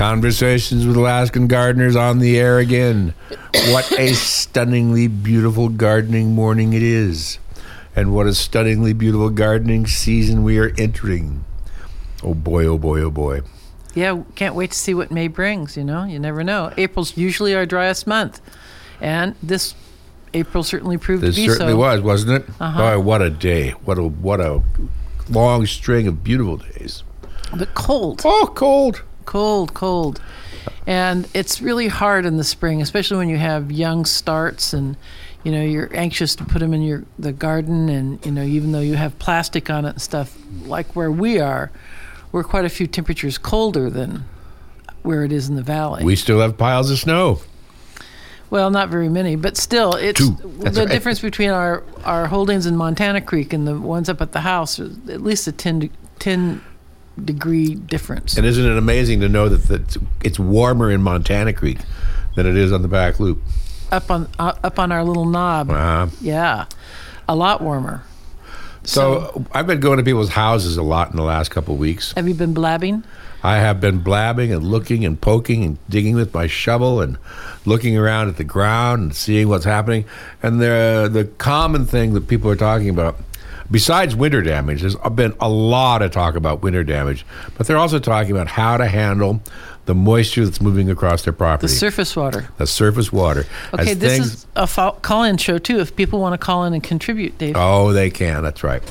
Conversations with Alaskan gardeners on the air again. What a stunningly beautiful gardening morning it is. And what a stunningly beautiful gardening season we are entering. Oh boy, oh boy, oh boy. Yeah, can't wait to see what May brings, you know? You never know. April's usually our driest month. And this April certainly proved This to be certainly so. was, wasn't it? Uh-huh. Boy, what a day. What a what a long string of beautiful days. But cold. Oh, cold. Cold, cold. And it's really hard in the spring, especially when you have young starts and you know you're anxious to put them in your the garden and you know even though you have plastic on it and stuff like where we are, we're quite a few temperatures colder than where it is in the valley. We still have piles of snow. well, not very many, but still it's. The right. difference between our our holdings in Montana Creek and the ones up at the house at least a 10, 10 degree difference. And isn't it amazing to know that, that it's warmer in Montana Creek than it is on the back loop? up on uh, up on our little knob. Uh, Yeah, a lot warmer. so I've been going to people's houses a lot in the last couple of weeks. Have you been blabbing? I have been blabbing and looking and poking and digging with my shovel and looking around at the ground and seeing what's happening. And the the common thing that people are talking about, besides winter damage, there's been a lot of talk about winter damage, but they're also talking about how to handle the moisture that's moving across their property. The surface water. the surface water. Okay, As this things- is a fo- call-in show too. If people want to call in and contribute, Dave. Oh, they can. That's right.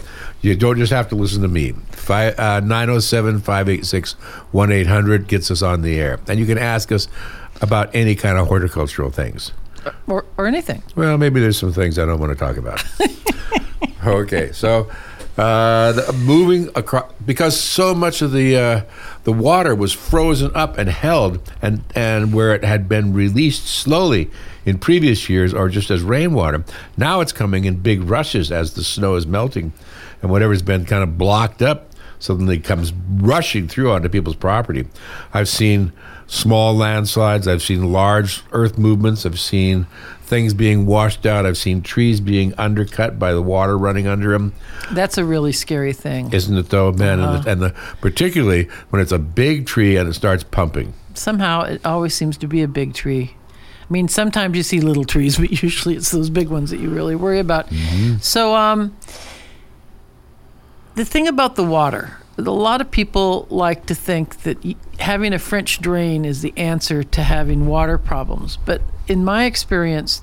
You don't just have to listen to me. uh, 907 586 1800 gets us on the air. And you can ask us about any kind of horticultural things. or, or anything. Well, maybe there's some things I don't want to talk about. okay, so uh, the, moving across because so much of the uh, the water was frozen up and held, and and where it had been released slowly in previous years or just as rainwater, now it's coming in big rushes as the snow is melting, and whatever's been kind of blocked up suddenly comes rushing through onto people's property. I've seen small landslides. I've seen large earth movements. I've seen things being washed out. I've seen trees being undercut by the water running under them. That's a really scary thing. Isn't it though, man? And, the, and the particularly when it's a big tree and it starts pumping. Somehow, it always seems to be a big tree. I mean, sometimes you see little trees, but usually it's those big ones that you really worry about. So, um, the thing about the water, a lot of people like to think that having a French drain is the answer to having water problems. But in my experience,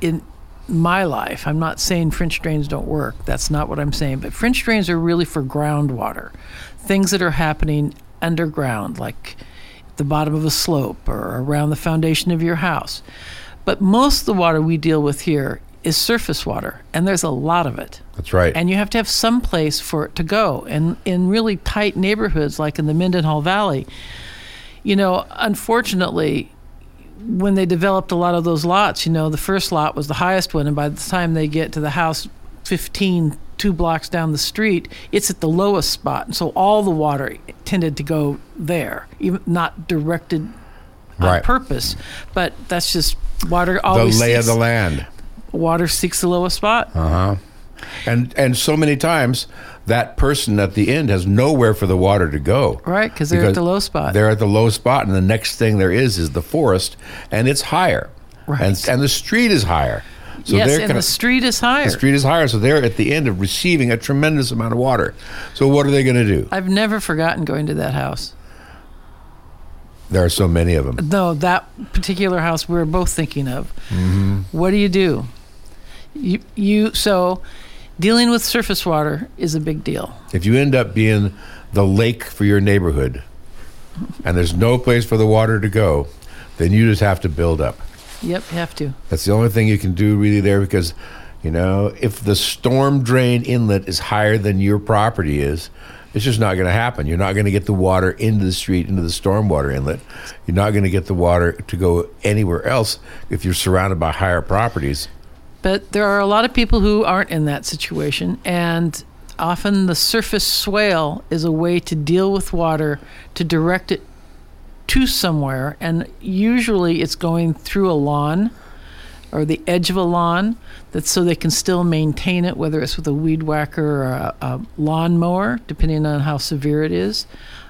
in my life, I'm not saying French drains don't work. That's not what I'm saying. But French drains are really for groundwater, things that are happening underground, like the bottom of a slope or around the foundation of your house. But most of the water we deal with here is surface water, and there's a lot of it. That's right. And you have to have some place for it to go. And in really tight neighborhoods, like in the Mendenhall Valley, you know, unfortunately, when they developed a lot of those lots, you know, the first lot was the highest one, and by the time they get to the house 15, two blocks down the street, it's at the lowest spot. And so all the water tended to go there, even not directed on Right. purpose, but that's just water always. the lay of the land. Water seeks the lowest spot. Uh-huh. And and so many times that person at the end has nowhere for the water to go. Right, cause they're at the low spot. They're at the low spot, and the next thing there is is the forest, and it's higher, Right. and and the street is higher. So yes, they're and kinda- the street is higher. the street is higher, so they're at the end of receiving a tremendous amount of water. So what are they going to do? I've never forgotten going to that house. There are so many of them. No, that particular house we were both thinking of. Mm-hmm. What do you do? You you so dealing with surface water is a big deal. If you end up being the lake for your neighborhood, and there's no place for the water to go, then you just have to build up. Yep, you have to. That's the only thing you can do really there because, you know, if the storm drain inlet is higher than your property is, it's just not going to happen. You're not going to get the water into the street, into the stormwater inlet. You're not going to get the water to go anywhere else if you're surrounded by higher properties. But there are a lot of people who aren't in that situation, and often the surface swale is a way to deal with water to direct it to somewhere, and usually it's going through a lawn or the edge of a lawn, that's so they can still maintain it, whether it's with a weed whacker or a, a lawnmower, depending on how severe it is.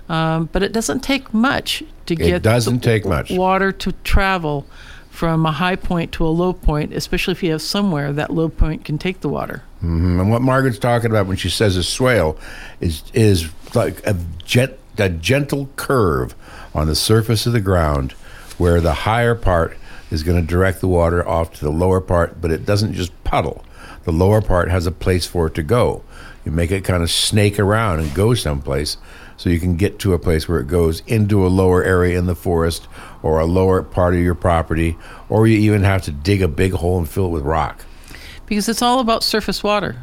Um, but it doesn't take much to get It doesn't take much. water to travel from a high point to a low point, especially if you have somewhere that low point can take the water. Mhm. And what Margaret's talking about when she says a swale is is like a, gent, a gentle curve on the surface of the ground where the higher part is going to direct the water off to the lower part, but it doesn't just puddle. The lower part has a place for it to go. You make it kind of snake around and go someplace so you can get to a place where it goes into a lower area in the forest or a lower part of your property, or you even have to dig a big hole and fill it with rock. because it's all about surface water.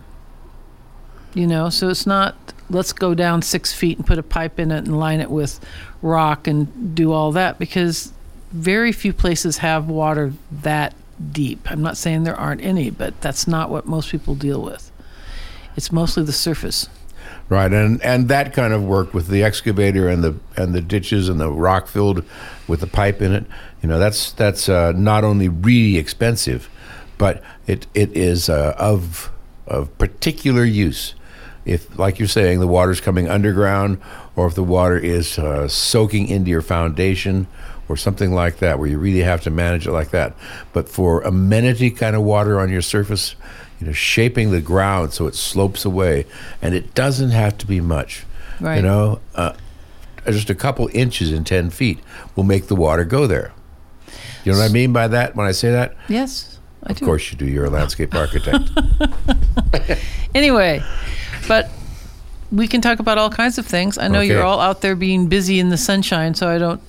You know, so it's not let's go down six feet and put a pipe in it and line it with rock and do all that because very few places have water that deep. I'm not saying there aren't any, but that's not what most people deal with. It's mostly the surface. Right, and and that kind of work with the excavator and the and the ditches and the rock filled with the pipe in it. You know, that's that's uh, not only really expensive, but it it is uh, of of particular use. If, like you're saying, the water's coming underground, or if the water is uh, soaking into your foundation, or something like that, where you really have to manage it like that. But for amenity kind of water on your surface, you know, shaping the ground so it slopes away, and it doesn't have to be much. Right. You know, uh, just a couple inches in ten feet will make the water go there. You know what I mean by that when I say that? Yes, I Of do. course you do. You're a landscape architect. Anyway, but we can talk about all kinds of things. I know Okay. you're all out there being busy in the sunshine, so I don't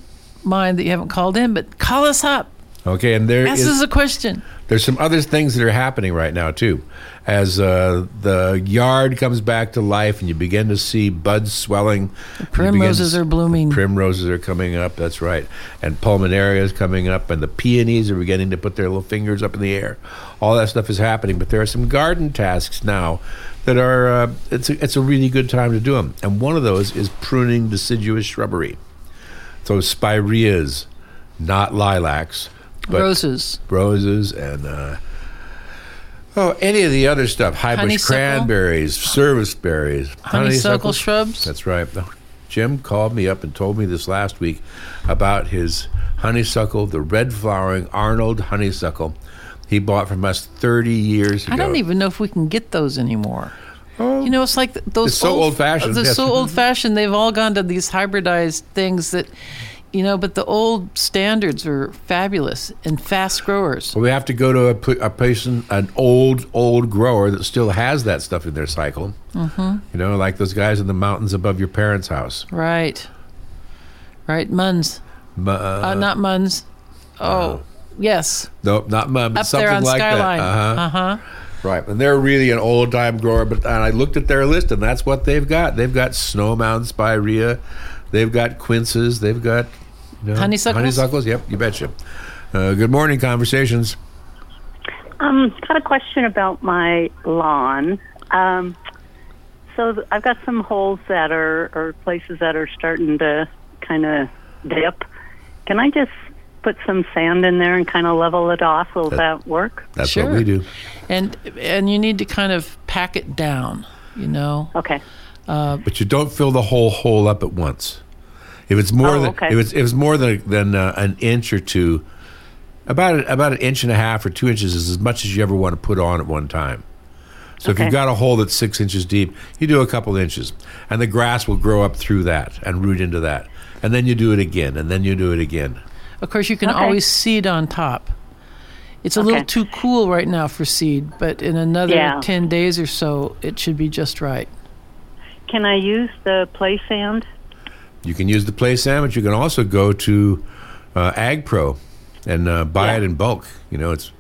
mind that you haven't called in, but call us up. Okay, and there Ask is us a question. There's some other things that are happening right now too, as uh, the yard comes back to life and you begin to see buds swelling. begin Primroses are blooming. Primroses are coming up. That's right, and pulmonaria is coming up, and the peonies are beginning to put their little fingers up in the air. All that stuff is happening, but there are some garden tasks now that are uh, it's a, it's a really good time to do them, and one of those is pruning deciduous shrubbery. So spireas, not lilacs, but Roses. roses and uh, oh, any of the other stuff. High bush cranberries, service berries, Honeysuckle shrubs. That's right. Jim called me up and told me this last week about his honeysuckle, the red flowering Arnold honeysuckle he bought from us 30 years ago. I don't even know if we can get those anymore. you know, it's like those. It's so old-fashioned, They're yes. so old fashioned. They've all gone to these hybridized things that, you know. But the old standards are fabulous and fast growers. Well, we have to go to a, a person, an old, old grower that still has that stuff in their cycle. Mm-hmm. You know, like those guys in the mountains above your parents' house. Right. Right. Muns. Mu- Uh, not Muns. Oh, yes. no, not but Up something there on like Skyline. that. Uh-huh. Uh huh. Right, and they're really an old time grower. But and I looked at their list, and that's what they've got. They've got Snowmound spirea, they've got quinces, they've got you know, Honeysuckles? Honeysuckles, yep, you betcha. Uh, good morning, conversations. Um, got a question about my lawn. Um, so th- I've got some holes that are, or places that are starting to kind of dip. Can I just put some sand in there and kind of level it off? Will that work? That's Sure. what we do. And and you need to kind of pack it down. You know. Okay. But you don't fill the whole hole up at once. If it's more Oh, than okay. if it's, if it's more than than uh, an inch or two, about about an inch and a half or two inches is as much as you ever want to put on at one time. So if you've got a hole that's six inches deep, you do a couple inches, and the grass will grow up through that and root into that, and then you do it again, and then you do it again. Of course, you can Okay. always seed on top. It's a little too cool right now for seed, but in another Yeah. 10 days or so, it should be just right. Can I use the play sand? You can use the play sand, but You can also go to uh, Ag Pro and uh, buy Yeah. it in bulk. You know, it's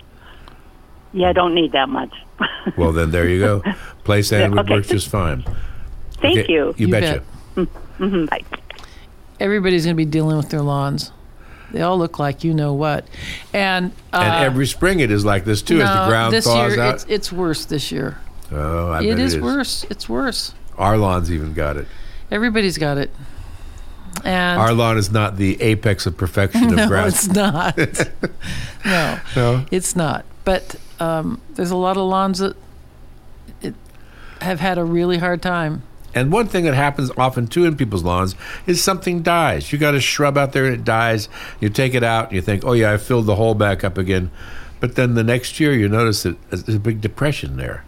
Yeah, I don't need that much. well. Then there you go. Play sandwich okay. works just fine. Thank Okay, you. You, You betcha. bet. hmm Bye. Everybody's going to be dealing with their lawns. They all look like you know what. And, uh, And every spring it is like this too, as the ground this thaws year, out. It's, it's worse this year. oh, I It is, it is worse. It's worse. Our lawn's even got it. Everybody's got it. And Our lawn is not the apex of perfection of no, grass. it's not. no, No. it's not. But um, there's a lot of lawns that it, have had a really hard time. And one thing that happens often too in people's lawns is something dies. You got a shrub out there and it dies. You take it out and you think, oh yeah, I filled the hole back up again. But then the next year you notice that there's a big depression there.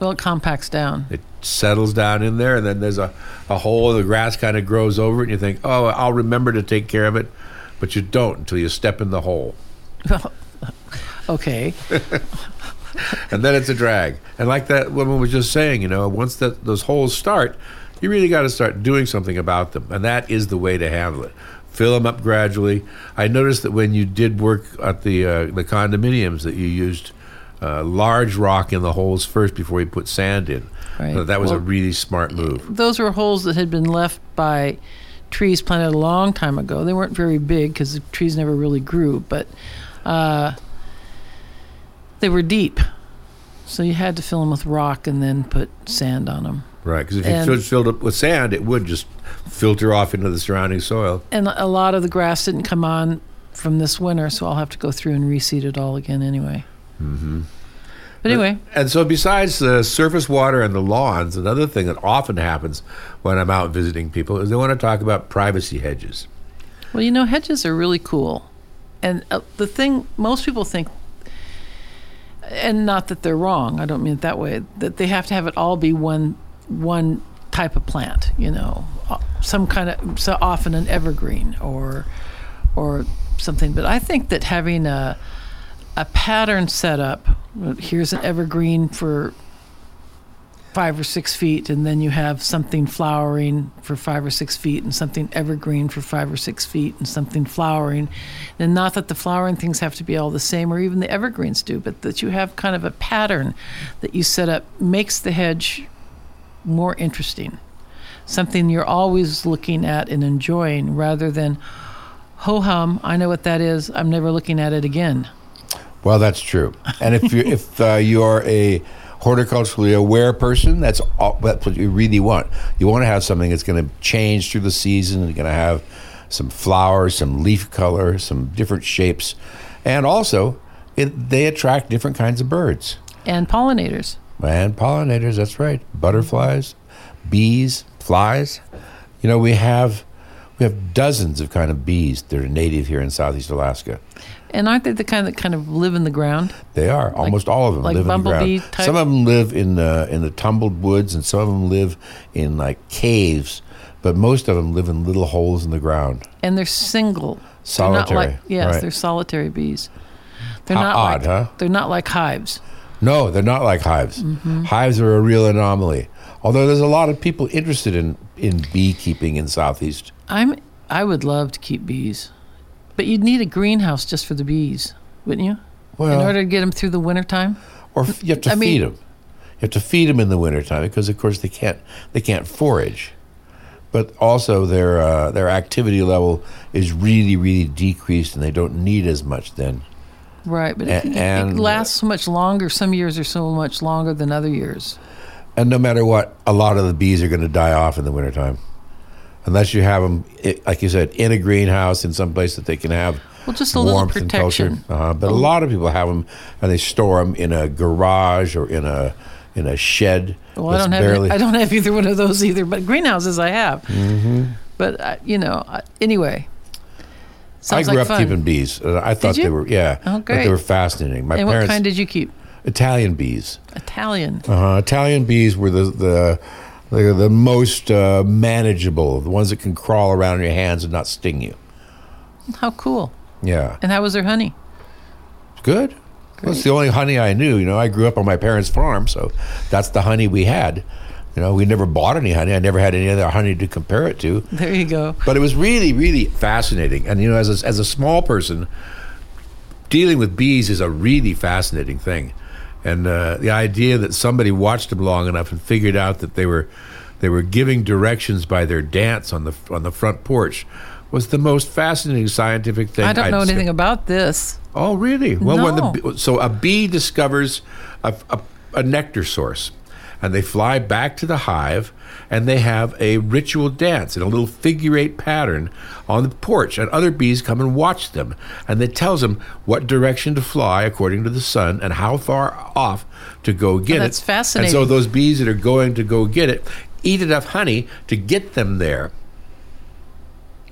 Well, it compacts down. It settles down in there and then there's a, a hole, the grass kind of grows over it and you think, oh, I'll remember to take care of it. But you don't until you step in the hole. Well, okay. and then it's a drag. And like that woman was just saying, you know, once that those holes start, you really got to start doing something about them, and that is the way to handle it. Fill them up gradually. I noticed that when you did work at the uh, the condominiums, that you used uh, large rock in the holes first before you put sand in. Right. So that was a really smart move. Those were holes that had been left by trees planted a long time ago. They weren't very big because the trees never really grew, but uh, they were deep. So you had to fill them with rock and then put sand on them. Right, because if you And- filled, filled up with sand, it would just filter off into the surrounding soil. And a lot of the grass didn't come on from this winter, so I'll have to go through and reseed it all again anyway. Mm-hmm. But anyway, And so, besides the surface water and the lawns, another thing that often happens when I'm out visiting people is they want to talk about privacy hedges. Well, you know, hedges are really cool. And uh, the thing most people think, and not that they're wrong, I don't mean it that way, that they have to have it all be one one type of plant, you know, uh, some kind of, so often an evergreen or, or something. But I think that having a, a pattern set up, uh, here's an evergreen for five or six feet, and then you have something flowering for five or six feet, and something evergreen for five or six feet, and something flowering. And not that the flowering things have to be all the same, or even the evergreens do, but that you have kind of a pattern that you set up makes the hedge more interesting. Something you're always looking at and enjoying rather than, ho hum, I know what that is, I'm never looking at it again. Well, that's true. And if you if uh, you're a horticulturally aware person, that's all, that's what you really want. You want to have something that's going to change through the season and going to have some flowers, some leaf color, some different shapes, and also it, they attract different kinds of birds And pollinators. and pollinators. That's right, butterflies, bees, flies. You know, we have we have dozens of kind of bees that are native here in Southeast Alaska. And aren't they the kind that kind of live in the ground? They are almost all of them like live in the ground. type? Some of them live in the in the tumbled woods, and some of them live in like caves. But most of them live in little holes in the ground. and they're single. They're Solitary, not like yes, right. they're solitary bees. They're How not odd, like huh? they're not like hives. No, they're not like hives. Mm-hmm. Hives are a real anomaly. Although there's a lot of people interested in in beekeeping in Southeast. I'm I would love to keep bees, but you'd need a greenhouse just for the bees, wouldn't you? Well, in order to get them through the wintertime? or f- you have to I mean- feed them. You have to feed them in the wintertime because, of course, they can't they can't forage. But also, their uh, their activity level is really really decreased, and they don't need as much then. Right, but A- it, can- it lasts so much longer. Some years are so much longer than other years. And no matter what, a lot of the bees are going to die off in the wintertime. Unless you have them, like you said, in a greenhouse in some place that they can have Well, just a little warmth and culture. protection. Uh, but a lot of people have them and they store them in a garage or in a in a shed. Well, I don't have barely, I don't have either one of those either, but greenhouses I have. Mm-hmm. But uh, you know, uh, anyway. I grew like up fun. keeping bees. Uh, I thought they were yeah, Oh, thought they were fascinating. My And what parents kind did you keep? Italian bees. Italian. Uh, Italian bees were the the the, the most uh, manageable, the ones that can crawl around in your hands and not sting you. How cool. Yeah. And how was their honey? Good. Well, it's the only honey I knew. You know, I grew up on my parents' farm, so that's the honey we had. You know, we never bought any honey. I never had any other honey to compare it to. There you go. But it was really, really fascinating. And you know, as a, as a small person, dealing with bees is a really fascinating thing. And uh, the idea that somebody watched them long enough and figured out that they were they were giving directions by their dance on the on the front porch was the most fascinating scientific thing. I don't I'd know anything about this. Oh, really? Well, when the so a bee discovers a, a, a nectar source, and they fly back to the hive, and they have a ritual dance in a little figure eight pattern on the porch, and other bees come and watch them, and it tells them what direction to fly according to the sun and how far off to go get it. that's it. fascinating. And so those bees that are going to go get it eat enough honey to get them there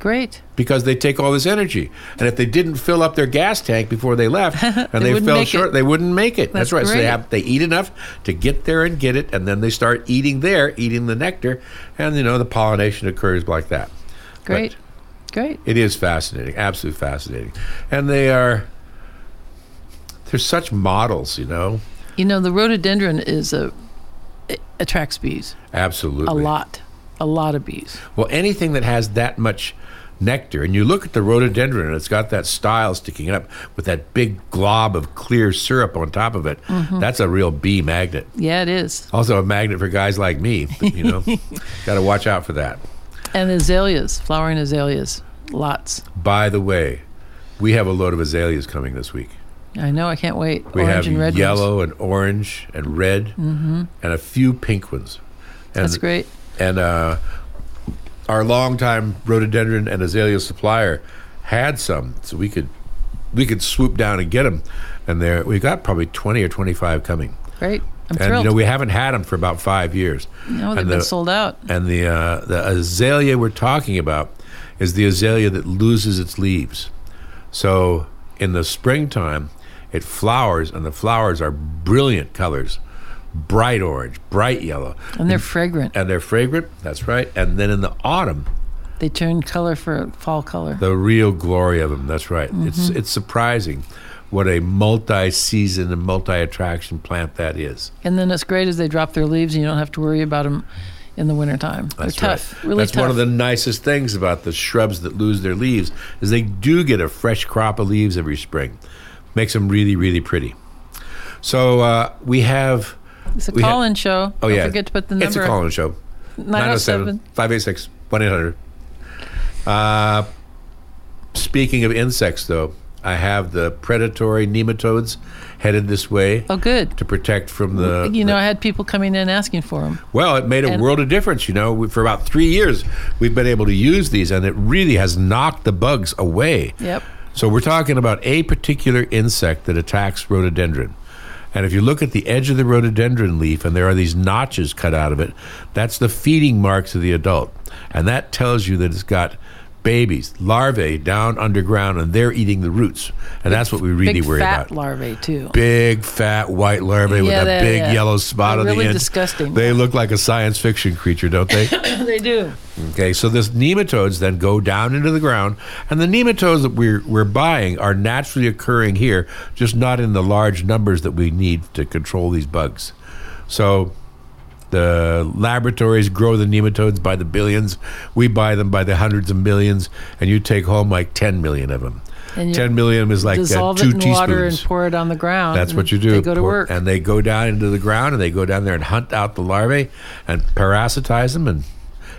Great. because they take all this energy. And if they didn't fill up their gas tank before they left and They they, fell short, it. they wouldn't make it. That's, That's right. So they have they eat enough to get there and get it, and then they start eating there, eating the nectar, and you know the pollination occurs like that. Great. Great. It is fascinating, absolutely fascinating, and they are. They're such models, you know. You know, the rhododendron is a it attracts bees Absolutely, a lot, a lot of bees. Well, anything that has that much nectar, and you look at the rhododendron, and it's got that style sticking up with that big glob of clear syrup on top of it. Mm-hmm. That's a real bee magnet. Yeah, it is. Also, a magnet for guys like me. But, you know, got to watch out for that. And azaleas, flowering azaleas, lots. By the way, we have a load of azaleas coming this week. I know. I can't wait. We Orange have and red ones. yellow and orange and red, and a few pink ones. And, That's great. And uh, our longtime rhododendron and azalea supplier had some, so we could we could swoop down and get them. And there we got probably twenty or twenty five coming. Great. I'm and thrilled. you know we haven't had them for about five years. no, they've and been the- sold out. And the uh, the azalea we're talking about is the azalea that loses its leaves. So in the springtime, it flowers, and the flowers are brilliant colors, bright orange, bright yellow, And they're fragrant. and they're fragrant. That's right. And then in the autumn, They turn color for fall color. the real glory of them. That's right. It's Mm-hmm. it's surprising what a multi-season and multi-attraction plant that is. And then it's great as they drop their leaves and you don't have to worry about them in the wintertime. They're That's tough. right. Really That's tough. one of the nicest things about the shrubs that lose their leaves is they do get a fresh crop of leaves every spring. Makes them really, really pretty. So uh, we have. It's a we call-in show. Oh don't yeah, forget to put the number. It's a call-in show. 907. 586 1800. Uh, speaking of insects, though, I have the predatory nematodes headed this way Oh, good. to protect from the. You know, the- I had people coming in asking for them. well, it made a and- world of difference. You know, we, for about three years, we've been able to use these, and it really has knocked the bugs away. Yep. So we're talking about a particular insect that attacks rhododendron. And if you look at the edge of the rhododendron leaf and there are these notches cut out of it, that's the feeding marks of the adult. And that tells you that it's got babies, larvae down underground, and they're eating the roots. And that's what we really Big worry fat about. larvae too. Big fat white larvae with Yeah, a big yeah. yellow spot They're on the really end. disgusting. They look like a science fiction creature, don't they? they do. Okay, so this nematodes then go down into the ground, and the nematodes that we're we're buying are naturally occurring here, just not in the large numbers that we need to control these bugs. So the laboratories grow the nematodes by the billions. We buy them by the hundreds of millions, and you take home like 10 million of them. And 10 million is like uh, Dissolve two it in water and pour it on the ground. That's what you do. They go to Pour- work. And they go down into the ground and they go down there and hunt out the larvae and parasitize them and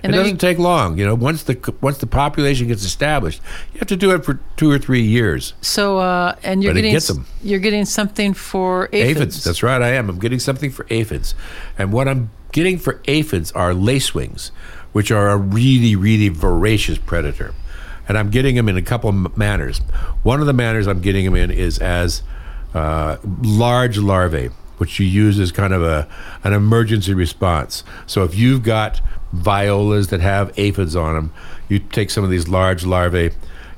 And it doesn't you- take long. You know, once the once the population gets established, you have to do it for two or three years. so, uh, and you're But getting gets you're getting something for aphids. Aphids. That's right. I am. I'm getting something for aphids, and what I'm getting for aphids are lacewings, which are a really, really voracious predator. And I'm getting them in a couple of manners. One of the manners I'm getting them in is as uh, large larvae, which you use as kind of a an emergency response. So if you've got violas that have aphids on them, you take some of these large larvae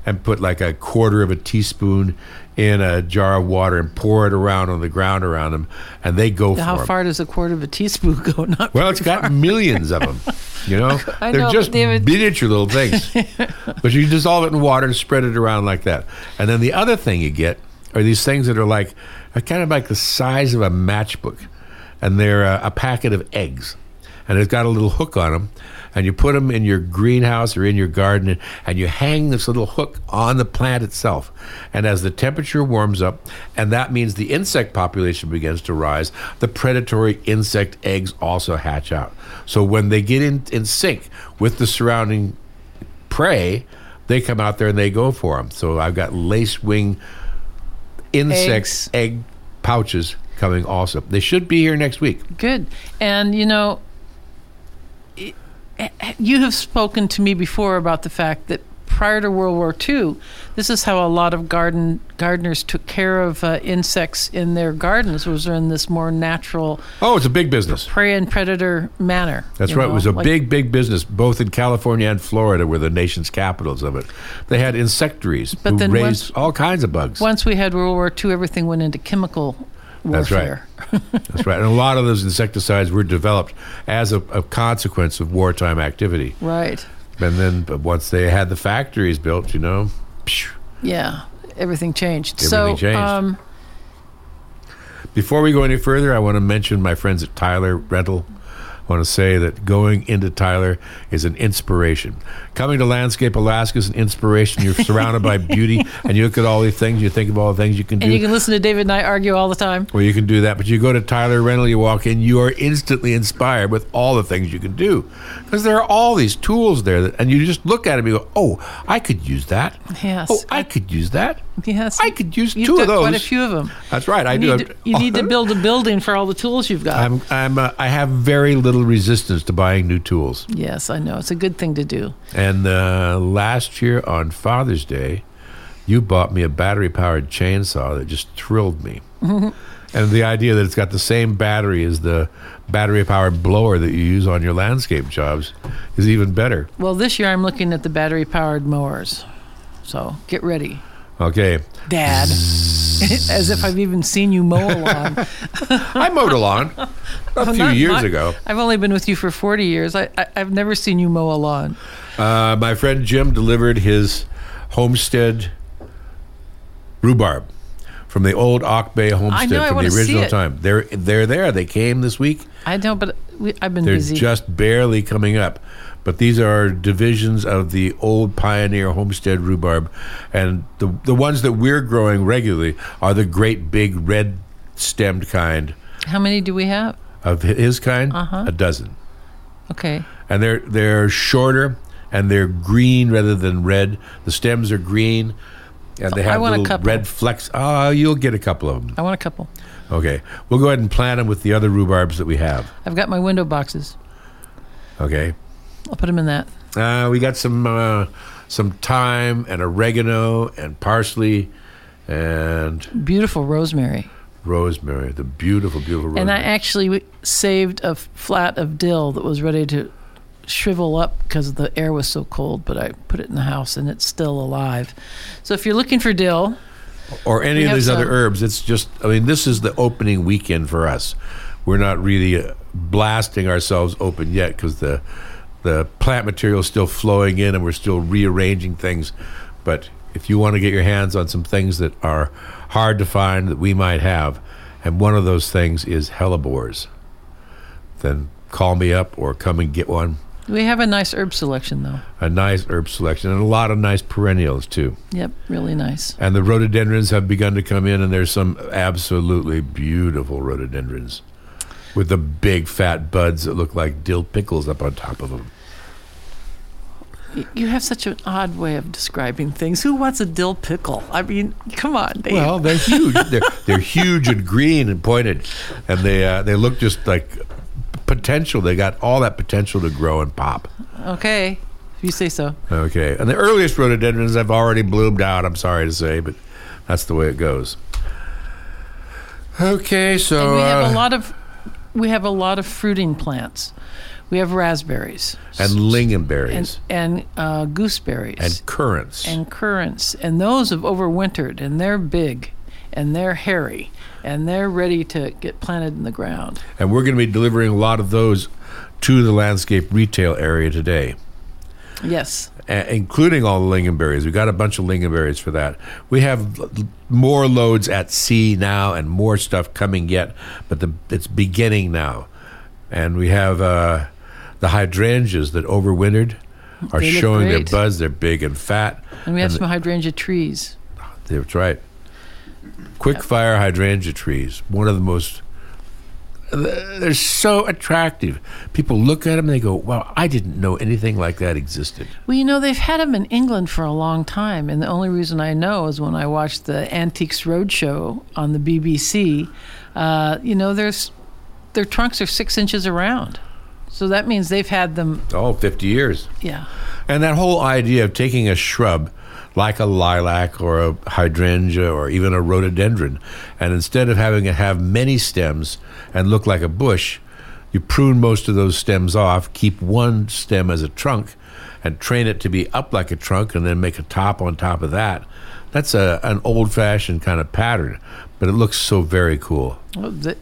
and put like a quarter of a teaspoon in a jar of water and pour it around on the ground around them, and they go for How far does a quarter of a teaspoon go? Not Well, it's got millions of them. You know, they're know, just but David- miniature little things. but you dissolve it in water and spread it around like that. And then the other thing you get are these things that are like, are kind of like the size of a matchbook, and they're a, a packet of eggs, and it's got a little hook on them. And you put them in your greenhouse or in your garden, and, you hang this little hook on the plant itself. And as the temperature warms up, and that means the insect population begins to rise, the predatory insect eggs also hatch out. So when they get in, in sync with the surrounding prey, they come out there and they go for them. So I've got lace wing insect Eggs. egg pouches coming also. They should be here next week. Good. And you know, you have spoken to me before about the fact that prior to World War II, this is how a lot of garden gardeners took care of uh, insects in their gardens. Was in this more natural Oh, it's a big business. prey and predator manner. That's right. know, It was a like- big, big business, both in California and Florida, were the nation's capitals of it. They had insectaries But who then raised once- all kinds of bugs. Once we had World War II, everything went into chemical That's right. That's right. And a lot of those insecticides were developed as a, a consequence of wartime activity. Right. And then but once they had the factories built, you know, phew. Yeah. Everything changed. Everything so, changed. Um, Before we go any further, I want to mention my friends at Tyler Rental. I want to say that going into Tyler is an inspiration. Coming to Landscape Alaska is an inspiration. You're surrounded by beauty, and you look at all these things, you think of all the things you can do. and you can listen to David and I argue all the time. well, you can do that, but you go to Tyler Rental, you walk in, you are instantly inspired with all the things you can do. Because there are all these tools there, that, and you just look at them and you go, oh, I could use that. Yes. Oh, I could use that. Yes. I could use You've two of got Quite a few of them. That's right, I You do. need, to, you need to build a building for all the tools you've got. I'm, I'm, uh, I have very little resistance to buying new tools. yes, I know. It's a good thing to do. And uh, last year on Father's Day, you bought me a battery powered chainsaw that just thrilled me. and the idea that it's got the same battery as the battery powered blower that you use on your landscape jobs is even better. Well, this year I'm looking at the battery powered mowers. So get ready, Okay. Dad. As if I've even seen you mow a lawn. I mowed a lawn a few Not years my- ago. I've only been with you for 40 years. I, I, I've never seen you mow a lawn. Uh, my friend Jim delivered his homestead rhubarb from the old Auke Bay homestead I from the original time. They're they're there. They came this week. I know, but we, I've been They're busy. just barely coming up. But these are divisions of the old pioneer homestead rhubarb, and the the ones that we're growing regularly are the great big red stemmed kind. How many do we have? Of his kind, Uh-huh. a dozen, Okay. and they're they're shorter and they're green rather than red. The stems are green, and they I have little couple. red flecks. Oh, you'll get a couple of them. I want a couple. Okay, we'll go ahead and plant them with the other rhubarbs that we have. I've got my window boxes. Okay. I'll put them in that. Uh, we got some uh, some thyme and oregano and parsley and Beautiful rosemary. rosemary. The beautiful, beautiful rosemary. And I actually saved a flat of dill that was ready to shrivel up because the air was so cold, but I put it in the house and it's still alive. So if you're looking for dill, or any of these other herbs. It's just, I mean, this is the opening weekend for us. We're not really uh, blasting ourselves open yet because the the plant material is still flowing in and we're still rearranging things. But if you want to get your hands on some things that are hard to find that we might have, and one of those things is hellebores, then call me up or come and get one. we have a nice herb selection though. A nice herb selection and a lot of nice perennials too. Yep, really nice. And the rhododendrons have begun to come in, and there's some absolutely beautiful rhododendrons with the big fat buds that look like dill pickles up on top of them. You have such an odd way of describing things. Who wants a dill pickle? I mean, come on, Dave. Well, they're huge. they're, they're huge and green and pointed, and they uh, they look just like potential. They got all that potential to grow and pop. okay, if you say so. Okay, and the earliest rhododendrons have already bloomed out. I'm sorry to say, but that's the way it goes. Okay, so And we have uh, a lot of we have a lot of fruiting plants. We have raspberries and lingonberries and and uh, gooseberries and currants. and currants, and those have overwintered, and they're big, and they're hairy, and they're ready to get planted in the ground. And we're going to be delivering a lot of those to the landscape retail area today, Yes, including all the lingonberries. We got a bunch of lingonberries for that. We have more loads at sea now and more stuff coming yet, but the, it's beginning now. And we have uh, the hydrangeas that overwintered are They showing their buds. They're big and fat. and we have And some hydrangea trees. That's right. Quick fire hydrangea trees. One of the most. They're so attractive. People look at them and they go, "Wow, I didn't know anything like that existed." Well, you know, they've had them in England for a long time, and the only reason I know is when I watched the Antiques Roadshow on the BBC. Uh, you know, there's their trunks are six inches around. So that means they've had them. Oh, 50 years. Yeah. And that whole idea of taking a shrub like a lilac or a hydrangea or even a rhododendron, and instead of having it have many stems and look like a bush, you prune most of those stems off, keep one stem as a trunk, and train it to be up like a trunk, and then make a top on top of that. That's a, an old fashioned kind of pattern, but it looks so very cool. Well, the,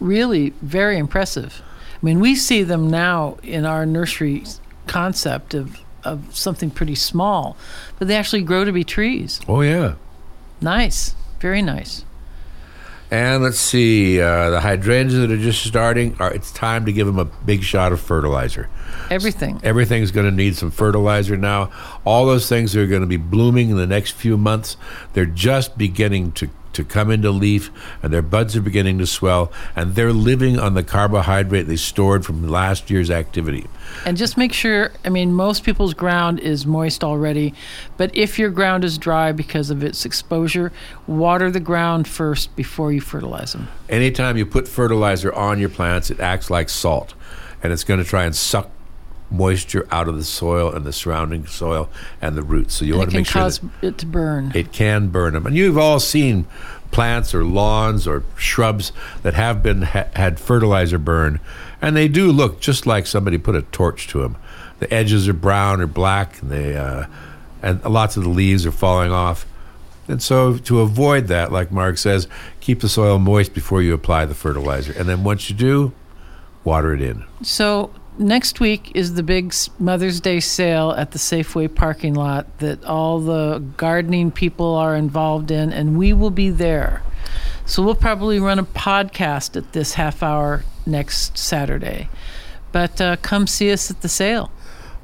really very impressive. I mean, we see them now in our nursery concept of, of something pretty small, but they actually grow to be trees. Oh, yeah. Nice. Very nice. And let's see, uh, the hydrangeas that are just starting, are, it's time to give them a big shot of fertilizer. Everything. Everything's going to need some fertilizer now. All those things are going to be blooming in the next few months. They're just beginning to, to come into leaf, and their buds are beginning to swell, and they're living on the carbohydrate they stored from last year's activity. And just make sure, I mean, most people's ground is moist already, but if your ground is dry because of its exposure, water the ground first before you fertilize them. Anytime you put fertilizer on your plants, it acts like salt, and it's going to try and suck moisture out of the soil and the surrounding soil and the roots. So you And want to make sure cause that it to burn. it can burn them. And you've all seen plants or lawns or shrubs that have been ha- had fertilizer burn, and they do look just like somebody put a torch to them. The edges are brown or black, and they uh, and lots of the leaves are falling off. And so, to avoid that, like Mark says, keep the soil moist before you apply the fertilizer, and then once you do, water it in. So next week is the big Mother's Day sale at the Safeway parking lot that all the gardening people are involved in, and we will be there. So we'll probably run a podcast at this half hour next Saturday. But uh, come see us at the sale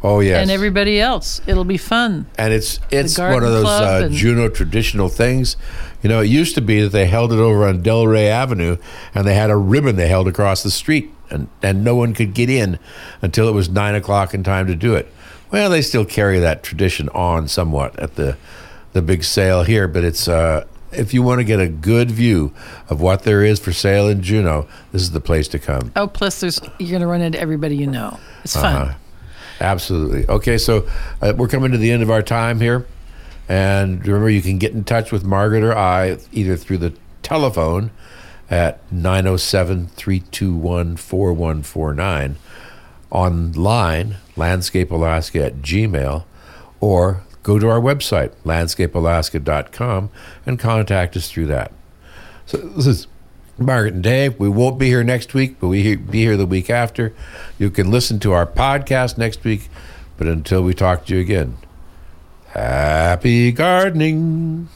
Oh yes, and everybody else. It'll be fun. and it's it's one of those uh, Juneau traditional things. You know, it used to be that they held it over on Delray Avenue, and they had a ribbon they held across the street, and and no one could get in until it was nine o'clock in time to do it. Well, they still carry that tradition on somewhat at the the big sale here, but it's. Uh, if you want to get a good view of what there is for sale in Juneau, this is the place to come. Oh, plus there's you're gonna run into everybody you know. It's fun. Uh-huh. Absolutely. Okay, so uh, we're coming to the end of our time here. And remember, you can get in touch with Margaret or I either through the telephone at 907 321 4149, online, landscapealaska at gmail, or go to our website, landscapealaska.com, and contact us through that. So this is Margaret and Dave. We won't be here next week, but we be here the week after. You can listen to our podcast next week. But until we talk to you again, happy gardening.